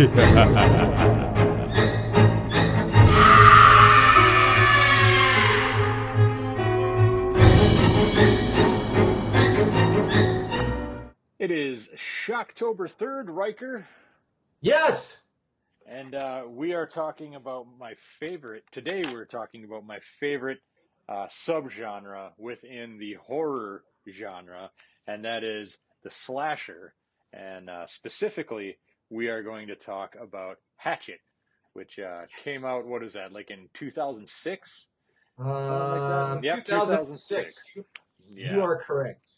It is Shocktober 3rd, Ryker, Yes. and uh, we are talking about my favorite. Today, we're talking about my favorite uh, subgenre within the horror genre, and that is the slasher. And uh, specifically, we are going to talk about Hatchet, which uh, came out, what is that, like in 2006? Uh, Yep, 2006. You, Yeah. you are correct.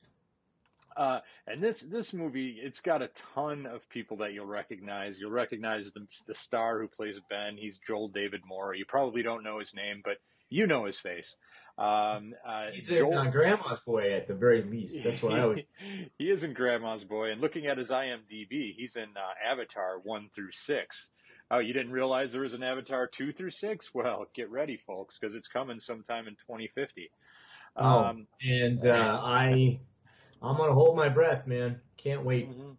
Uh, and this this movie, it's got a ton of people that you'll recognize. You'll recognize the, the star who plays Ben. He's Joel David Moore. You probably don't know his name, but you know his face. Um, uh, He's uh, Grandma's Boy at the very least. That's what I would. he is in Grandma's Boy, and looking at his IMDb, he's in uh, Avatar one through six. Oh, you didn't realize there was an Avatar two through six? Well, get ready, folks, because it's coming sometime in 2050. Oh, Um, and uh, I, I'm gonna hold my breath, man. Can't wait. Mhm.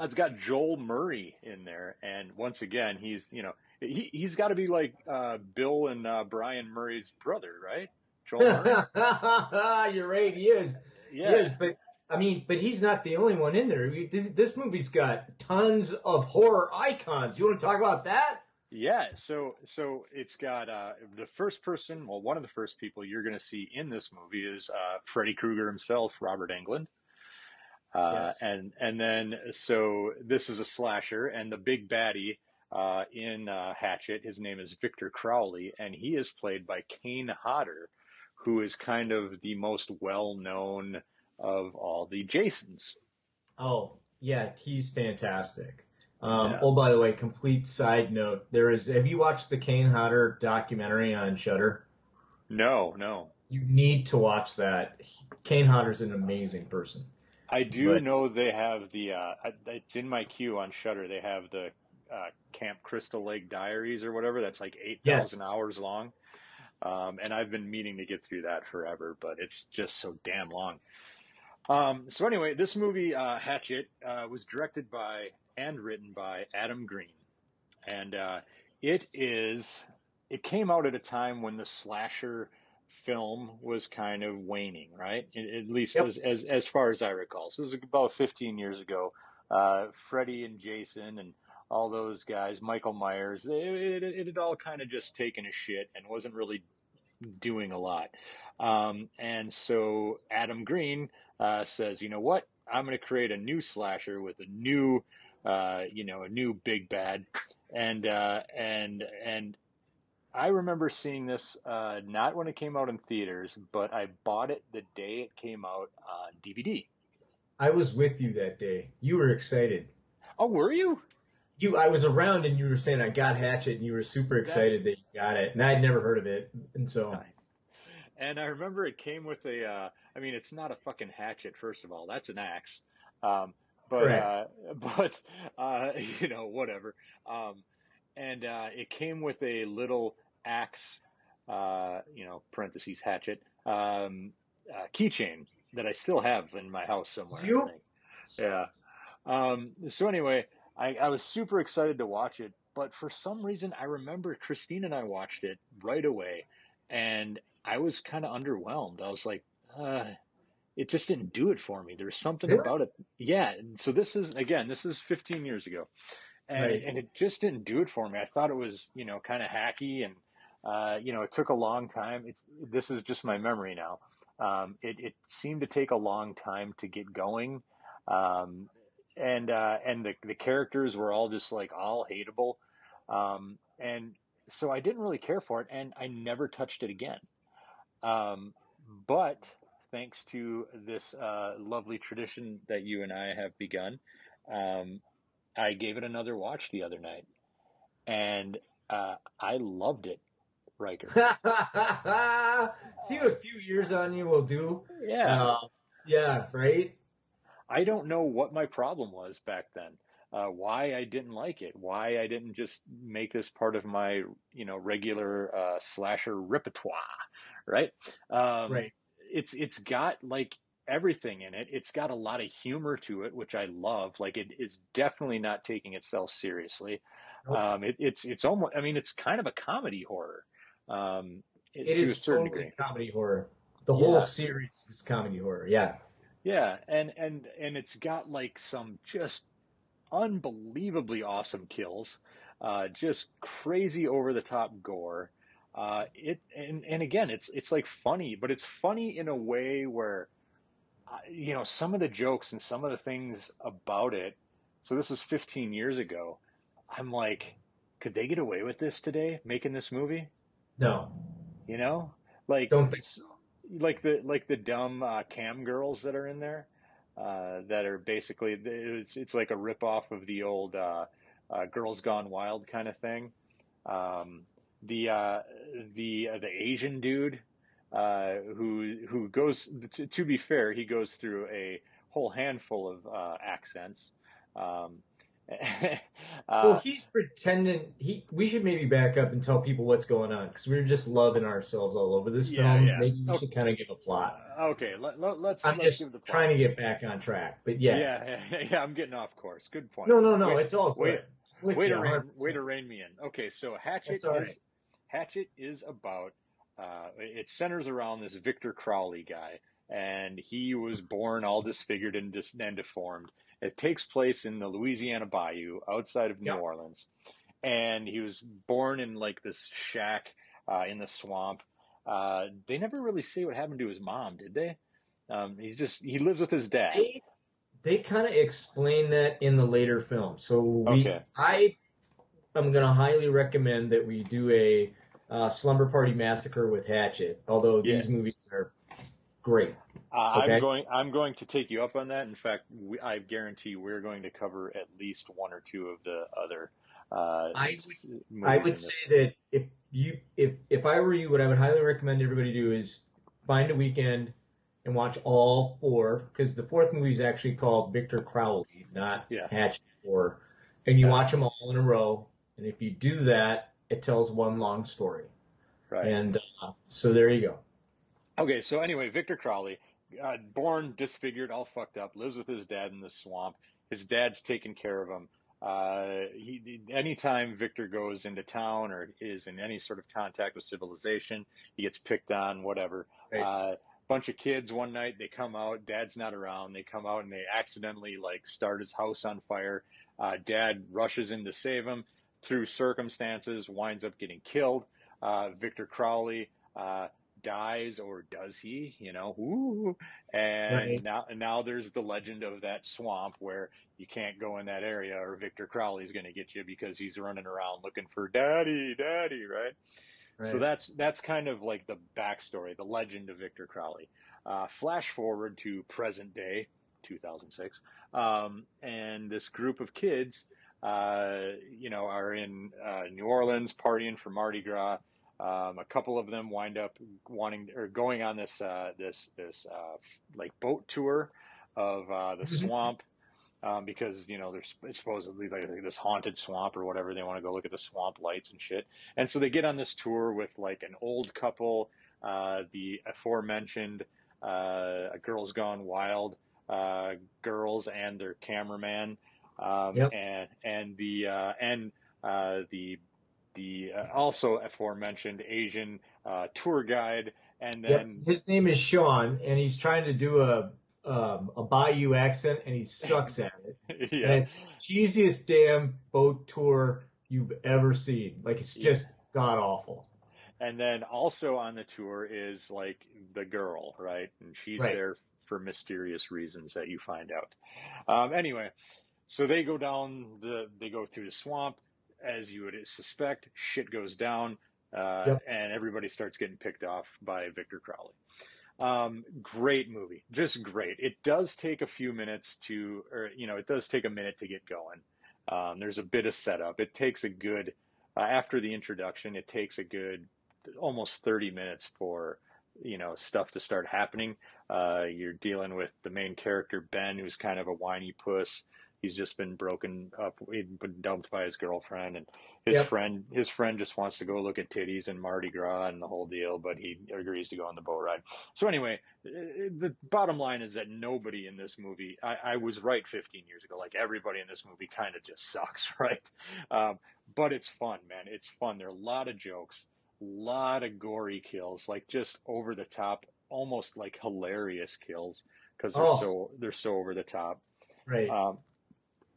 It's got Joel Murray in there, and once again, he's you know he he's got to be like uh, Bill and uh, Brian Murray's brother, right? Joel. You're right. He is. Yeah, He is. But I mean, but he's not the only one in there. This, this movie's got tons of horror icons. You want to talk about that? yeah. So so it's got uh, the first person, well, one of the first people you're going to see in this movie is uh, Freddy Krueger himself, Robert Englund. Uh, Yes. and and then so this is a slasher, and the big baddie uh, in uh, Hatchet, his name is Victor Crowley, and he is played by Kane Hodder, who is kind of the most well known of all the Jasons. Oh, yeah, he's fantastic. Um, Yeah. Oh, by the way, complete side note: there is. Have you watched the Kane Hodder documentary on Shutter? No, no, You need to watch that. Kane Hodder's an amazing person. I do But- know they have the. Uh, it's in my queue on Shutter. They have the uh, Camp Crystal Lake Diaries or whatever. That's like eight thousand Yes. hours long. Um, and I've been meaning to get through that forever, but it's just so damn long. Um, so anyway, this movie uh, Hatchet uh, was directed by and written by Adam Green, and uh, it is. It came out at a time when the slasher film was kind of waning, right? At at least Yep. as, as as far as I recall. So this is about 15 years ago. Uh, Freddy and Jason and all those guys, Michael Myers, it, it, it had all kind of just taken a shit and wasn't really doing a lot. Um, and so Adam Green uh, says, you know what? I'm going to create a new slasher with a new, uh, you know, a new big bad, and uh, and and I remember seeing this uh, not when it came out in theaters, but I bought it the day it came out on DVD. I was with you that day. You were excited. Oh, were you? You, I was around, and you were saying I got Hatchet, and you were super excited that you got it, and I'd never heard of it, and so Nice. And I remember it came with a. Uh, I mean, it's not a fucking hatchet. First of all, that's an axe. Um, but uh, but uh, you know whatever. Um, and uh, it came with a little axe. Uh, you know, parentheses hatchet. Um, uh, keychain that I still have in my house somewhere. I You? think. Yeah. Um, so anyway, I, I was super excited to watch it, but for some reason, I remember Christine and I watched it right away, and I was kind of underwhelmed. I was like, uh, it just didn't do it for me. There's something Really? about it. Yeah. and So this is again, this is 15 years ago, and Right. and it just didn't do it for me. I thought it was you know kind of hacky, and uh, you know it took a long time. It's this is just my memory now. Um, it it seemed to take a long time to get going. Um, and uh, and the the characters were all just like all hateable, um, and so I didn't really care for it, and I never touched it again. Um, but thanks to this uh, lovely tradition that you and I have begun, um, I gave it another watch the other night, and uh, I loved it, Ryker. See what a few years on you will do. Yeah, Uh, yeah, right. I don't know what my problem was back then. Uh, why I didn't like it, why I didn't just make this part of my, you know, regular uh, slasher repertoire, right? Um, Right. It's it's got like everything in it. It's got a lot of humor to it, which I love. Like it is definitely not taking itself seriously. Nope. Um, it, it's it's almost. I mean, it's kind of a comedy horror. Um, it, it is totally degree. comedy horror. The whole series is comedy horror. Yeah. Yeah, and and and it's got like some just unbelievably awesome kills, uh, just crazy over the top gore. Uh, it and and again, it's it's like funny, but it's funny in a way where, uh, you know, some of the jokes and some of the things about it. So this was 15 years ago. I'm like, could they get away with this today, making this movie? No. You know, like don't think so. Like the like the dumb uh, cam girls that are in there, uh, that are basically it's it's like a rip off of the old uh, uh, Girls Gone Wild kind of thing. Um, the uh, the uh, the Asian dude who who goes to, to, be fair, he goes through a whole handful of accents. Um, uh, well, he's pretending. He. We should maybe back up and tell people what's going on because we're just loving ourselves all over this yeah, film. Yeah. Maybe we okay. should kind of give a plot. okay, let, let, let's. I'm let's just trying to get back on track, but yeah. Yeah, yeah, yeah. I'm getting off course. Good point. No, no, no. Wait, it's all good. Wait, way, to rein, way to rein me in. Okay, so Hatchet is right. Hatchet is about. Uh, it centers around this Victor Crowley guy, and he was born all disfigured and, dis- and deformed it takes place in the Louisiana Bayou outside of New. Orleans. And he was born in like this shack uh, in the swamp. Uh, they never really say what happened to his mom, did they? Um, he's just he lives with his dad. They, they kind of explain that in the later film. So we, okay. I am going to highly recommend that we do a uh, Slumber Party Massacre with Hatchet. Although yeah. these movies are great. Uh, okay. I'm going. I'm going to take you up on that. In fact, we, I guarantee we're going to cover at least one or two of the other. Uh, I would, I would say that if you, if if I were you, what I would highly recommend everybody do is find a weekend and watch all four because the fourth movie is actually called Victor Crowley, not yeah. Hatchet Four, and you yeah. watch them all in a row. And if you do that, it tells one long story. Right. And uh, so there you go. Okay, so anyway, Victor Crowley uh, born disfigured, all fucked up, lives with his dad in the swamp. His dad's taking care of him. Uh, he, anytime Victor goes into town or is in any sort of contact with civilization, he gets picked on, whatever. Right. Uh, bunch of kids one night, they come out, dad's not around, they come out and they accidentally like start his house on fire. Uh, dad rushes in to save him through circumstances, winds up getting killed. Uh, Victor Crowley, uh, dies or does he? You know, ooh. And right. now, now there's the legend of that swamp where you can't go in that area or Victor Crowley's going to get you because he's running around looking for daddy, daddy, right? right? So that's that's kind of like the backstory, the legend of Victor Crowley. Uh, flash forward to present day, 2006, um, and this group of kids, uh, you know, are in uh, New Orleans partying for Mardi Gras. Um, a couple of them wind up wanting or going on this uh, this this uh, like boat tour of uh, the mm-hmm. swamp um, because you know there's supposedly like this haunted swamp or whatever. They want to go look at the swamp lights and shit. And so they get on this tour with like an old couple, uh, the aforementioned uh, Girls Gone Wild uh, girls and their cameraman, um, yep. and and the and the the uh, also aforementioned Asian uh, tour guide, and then yep. his name is Sean, and he's trying to do a um, a Bayou accent, and he sucks at it. yeah. And it's the cheesiest damn boat tour you've ever seen. Like it's just yeah. god awful. And then also on the tour is like the girl, right? And she's right. there for mysterious reasons that you find out. Um, anyway, so they go down the, they go through the swamp as you would suspect, shit goes down, uh, yep. and everybody starts getting picked off by Victor Crowley. Um, great movie, just great. It does take a few minutes to, or you know, it does take a minute to get going. Um, there's a bit of setup. It takes a good uh, after the introduction. It takes a good almost 30 minutes for you know stuff to start happening. Uh, you're dealing with the main character Ben, who's kind of a whiny puss he's just been broken up, he'd been dumped by his girlfriend, and his Yep. friend his friend just wants to go look at titties and Mardi Gras and the whole deal, but he agrees to go on the boat ride. So anyway, uh, the bottom line is that nobody in this movie, I, I was right 15 years ago, like everybody in this movie kind of just sucks, right? Um, but it's fun, man. It's fun. There are a lot of jokes, a lot of gory kills, like just over the top, almost like hilarious kills because they're Oh. so they're so over the top. Right. Um,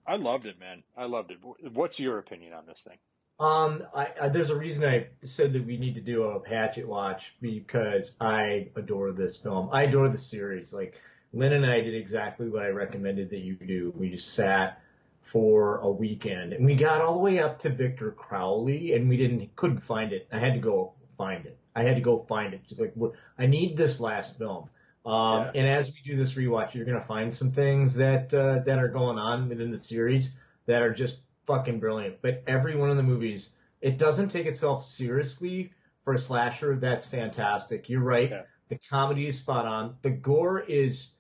I loved it, man. I loved it. What's your opinion on this thing? Um, I, I, there's a reason I said that we need to do a Hatchet watch because I adore this film. I adore the series. Like Lynn and I did exactly what I recommended that you do. We just sat for a weekend and we got all the way up to Victor Crowley and we didn't couldn't find it. I had to go find it. I had to go find it. Just like I need this last film. Um, Yeah. and as we do this rewatch, you're gonna find some things that uh, that are going on within the series that are just fucking brilliant. But every one of the movies, it doesn't take itself seriously for a slasher. That's fantastic. You're right. Yeah. The comedy is spot on. The gore is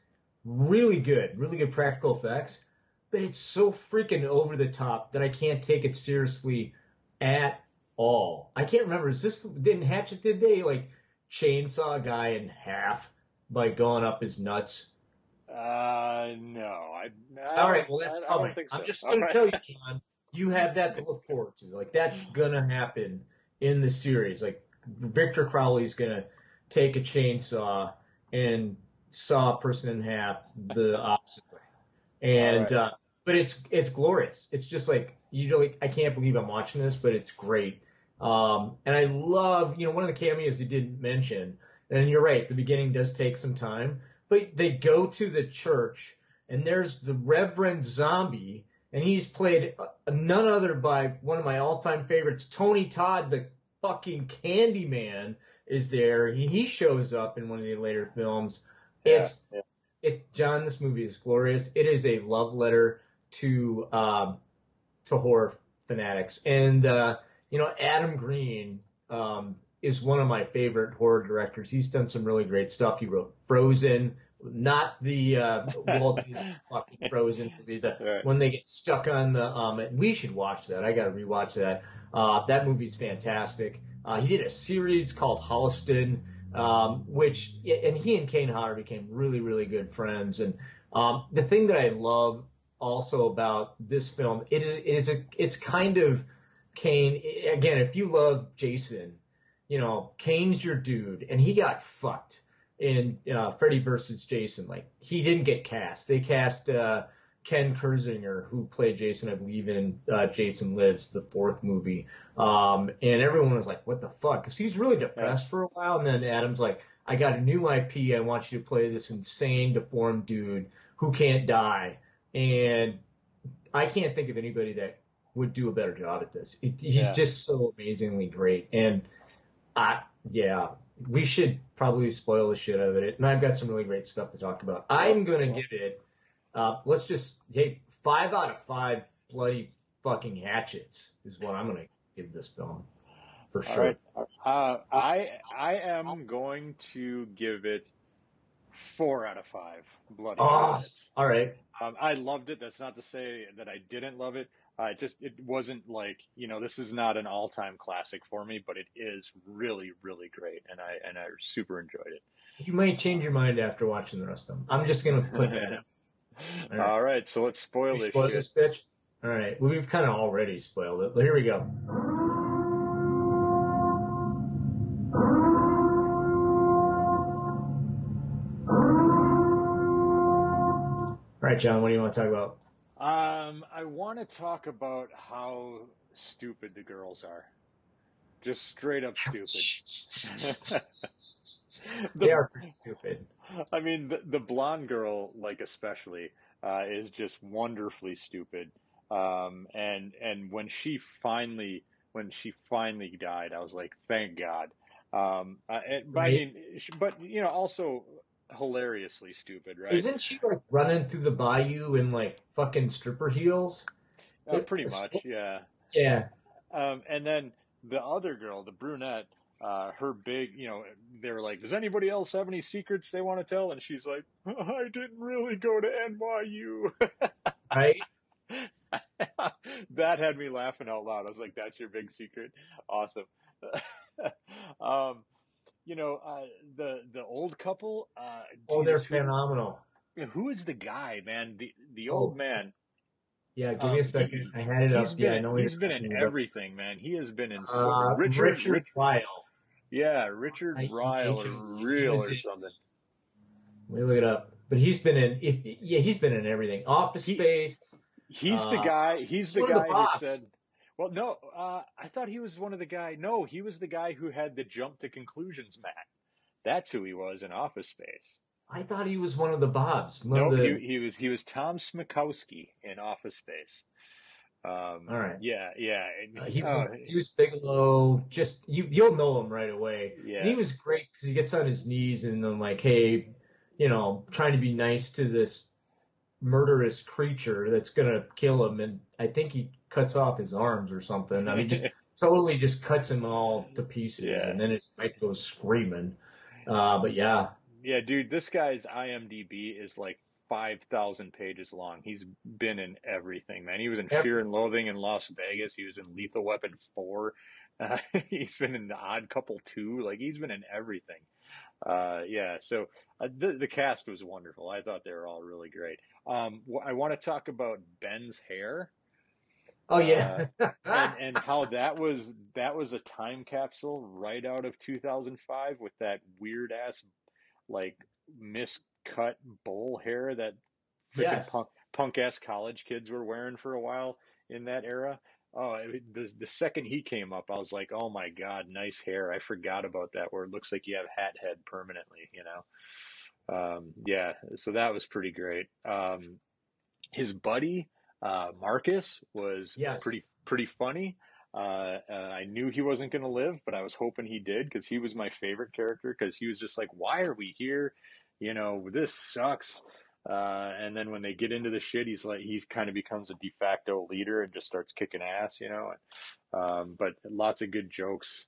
really good, really good practical effects. But it's so freaking over the top that I can't take it seriously at all. I can't remember. Is this didn't Hatchet did they like chainsaw a guy in half by going up his nuts? Uh, no. I, I All right, well that's I, I coming. don't think so. I'm just All gonna tell you, John. You have that to look forward to. Like that's gonna happen in the series. Like Victor Crowley's gonna take a chainsaw and saw a person in half the opposite way. And right. uh, but it's it's glorious. It's just like you like I can't believe I'm watching this, but it's great. Um, and I love, you know, one of the cameos you didn't mention, and you're right, the beginning does take some time, but they go to the church and there's the Reverend Zombie, and he's played uh, none other by one of my all-time favorites, Tony Todd, the fucking Candyman, is there. He, he shows up in one of the later films. Yeah, It's yeah. it's John. This movie is glorious. It is a love letter to um, to horror fanatics, and uh, you know Adam Green um, is one of my favorite horror directors. He's done some really great stuff. He wrote Frozen, not the uh, Walt Disney fucking Frozen movie, the Right. when they get stuck on the um we should watch that i gotta rewatch that uh that movie's fantastic uh he did a series called holliston um which and he and kane hodder became really really good friends and um the thing that i love also about this film it is it is a it's kind of kane again if you love jason you know kane's your dude and he got fucked in uh, Freddy versus Jason. Like he didn't get cast. They cast uh, Ken Kirzinger, who played Jason, I believe, in uh, Jason Lives, the fourth movie. Um, and everyone was like, "What the fuck?" Because he's really depressed for a while. And then Adam's like, "I got a new IP. I want you to play this insane, deformed dude who can't die." And I can't think of anybody that would do a better job at this. It, he's Yeah. just so amazingly great. And I, yeah, we should probably spoil the shit out of it. And I've got some really great stuff to talk about. I'm gonna give it. Uh, let's just hey, five out of five bloody fucking hatchets is what I'm gonna give this film for sure. right. Uh, I I am going to give it four out of five bloody Oh. All right. Um, I loved it. That's not to say that I didn't love it. I just it wasn't like you know this is not an all time classic for me, but it is really really great, and I and I super enjoyed it. You might change your mind after watching the rest of them. I'm just gonna put that out. All right. All right, so let's spoil this spoil this bitch. All right. Well, we've kind of already spoiled it. But here we go. All right, John. What do you want to talk about? Um, I want to talk about how stupid the girls are. Just straight up stupid. they are pretty stupid. I mean, the, the blonde girl, like especially, uh, is just wonderfully stupid. Um, and and when she finally when she finally died, I was like, thank God. Um, uh, and, but I mean, but you know, also hilariously stupid, right? Isn't she like running through the bayou in like fucking stripper heels? Uh, pretty much, yeah. Yeah. Um, and then the other girl, the brunette, uh, her big, you know, they were like, does anybody else have any secrets they want to tell? And she's like, I didn't really go to NYU. Right. that had me laughing out loud. I was like, "That's your big secret." Awesome. um, you know, uh, the the old couple. Uh, oh, they're phenomenal. Who is the guy, man? The the old oh. man. Yeah, give me a um, second. He, I had it up. Been, yeah, I know he's been in everything, man. He has been in so uh, Richard Richard Rich, Ryle. Yeah, Richard I, Ryle or Real or something. Let me look it up. But he's been in. If, yeah, he's been in everything. Office he, Space. He's uh, the guy. He's the guy who said. Well, no, uh, I thought he was one of the guy. No, he was the guy who had the jump to conclusions mat. That's who he was in Office Space. I thought he was one of the Bobs. No, the... he, he, was he was Tom Smykowski in Office Space. Um, All right. Yeah, yeah. Uh, he, was, uh, was Bigelow. Just you, you'll know him right away. Yeah. And he was great because he gets on his knees and then like, hey, you know, trying to be nice to this murderous creature that's gonna kill him, and I think he cuts off his arms or something. I mean, just totally just cuts him all to pieces, yeah. and then his wife goes screaming. Uh, but yeah, yeah, dude, this guy's IMDb is like five thousand pages long. He's been in everything, man. He was in Fear and Loathing in Las Vegas. He was in Lethal Weapon Four. Uh, he's been in The Odd Couple Two. Like he's been in everything. Uh, yeah, so uh, the the cast was wonderful. I thought they were all really great. Um, I want to talk about Ben's hair. Oh yeah, uh, and, and, how that was that was a time capsule right out of 2005 with that weird ass like miscut bowl hair that yes. punk, punk ass college kids were wearing for a while in that era. Oh, the the second he came up, I was like, "Oh my god, nice hair!" I forgot about that. Where it looks like you have hat head permanently, you know. Um, yeah, so that was pretty great. Um, his buddy uh, Marcus was yes. pretty pretty funny. Uh, uh, I knew he wasn't going to live, but I was hoping he did because he was my favorite character because he was just like, "Why are we here? You know, this sucks." Uh, and then when they get into the shit, he's like, he's kind of becomes a de facto leader and just starts kicking ass, you know. Um, but lots of good jokes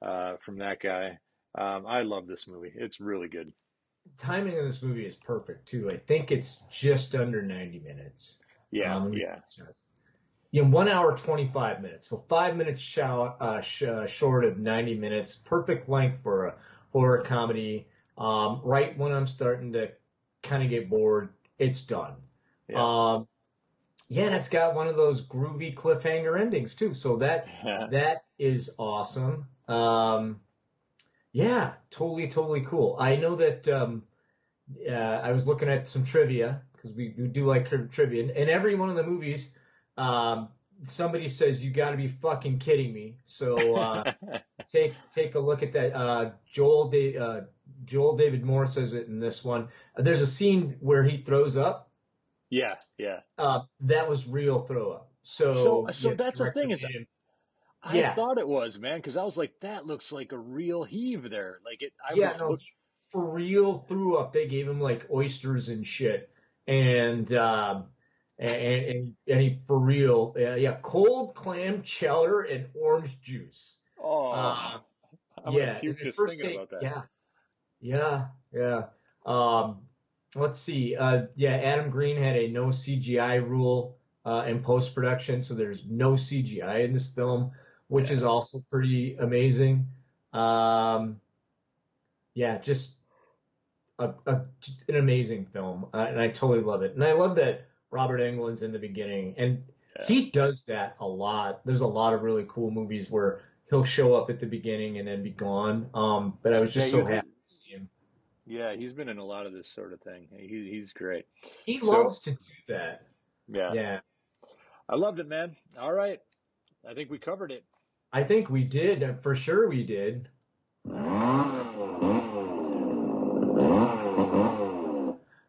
uh, from that guy. Um, I love this movie. It's really good. Timing of this movie is perfect too. I think it's just under ninety minutes. Yeah, um, yeah. Know, one hour twenty five minutes, so five minutes short, uh, sh- uh, short of ninety minutes. Perfect length for a horror comedy. Um, right when I'm starting to kind of get bored, it's done. Yeah. Um, yeah, and it's got one of those groovy cliffhanger endings too. So that yeah. that is awesome. Um, yeah, totally, totally cool. I know that um, uh, I was looking at some trivia because we, we, do like trivia. In every one of the movies, um, somebody says you got to be fucking kidding me. So uh, take take a look at that. Uh, Joel da- uh, Joel David Moore says it in this one. There's a scene where he throws up. Yeah, yeah. Uh, that was real throw up. So so, so that's the thing is. I yeah. thought it was man because I was like that looks like a real heave there like it I yeah no, for real threw up they gave him like oysters and shit and um, and, and, and he for real, uh, yeah, cold clam chowder and orange juice. Oh, uh, yeah. first take, Yeah, yeah, yeah. Um, let's see. Uh, yeah, Adam Green had a no CGI rule uh, in post production, so there's no CGI in this film, which yeah. is also pretty amazing. Um, yeah, just a, a just an amazing film, uh, and I totally love it. And I love that Robert Englund's in the beginning, and yeah. he does that a lot. There's a lot of really cool movies where he'll show up at the beginning and then be gone. Um, but I was just yeah, so happy to see him. Yeah, he's been in a lot of this sort of thing. He, he's great. He so, loves to do that. Yeah. Yeah. I loved it, man. All right. I think we covered it. I think we did. For sure we did.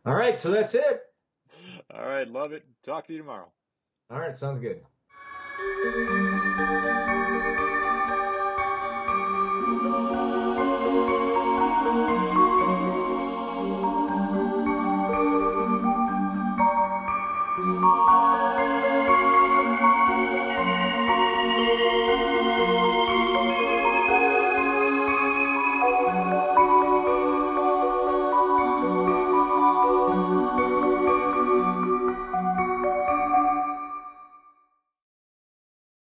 All right, so that's it. All right, love it. Talk to you tomorrow. All right, sounds good.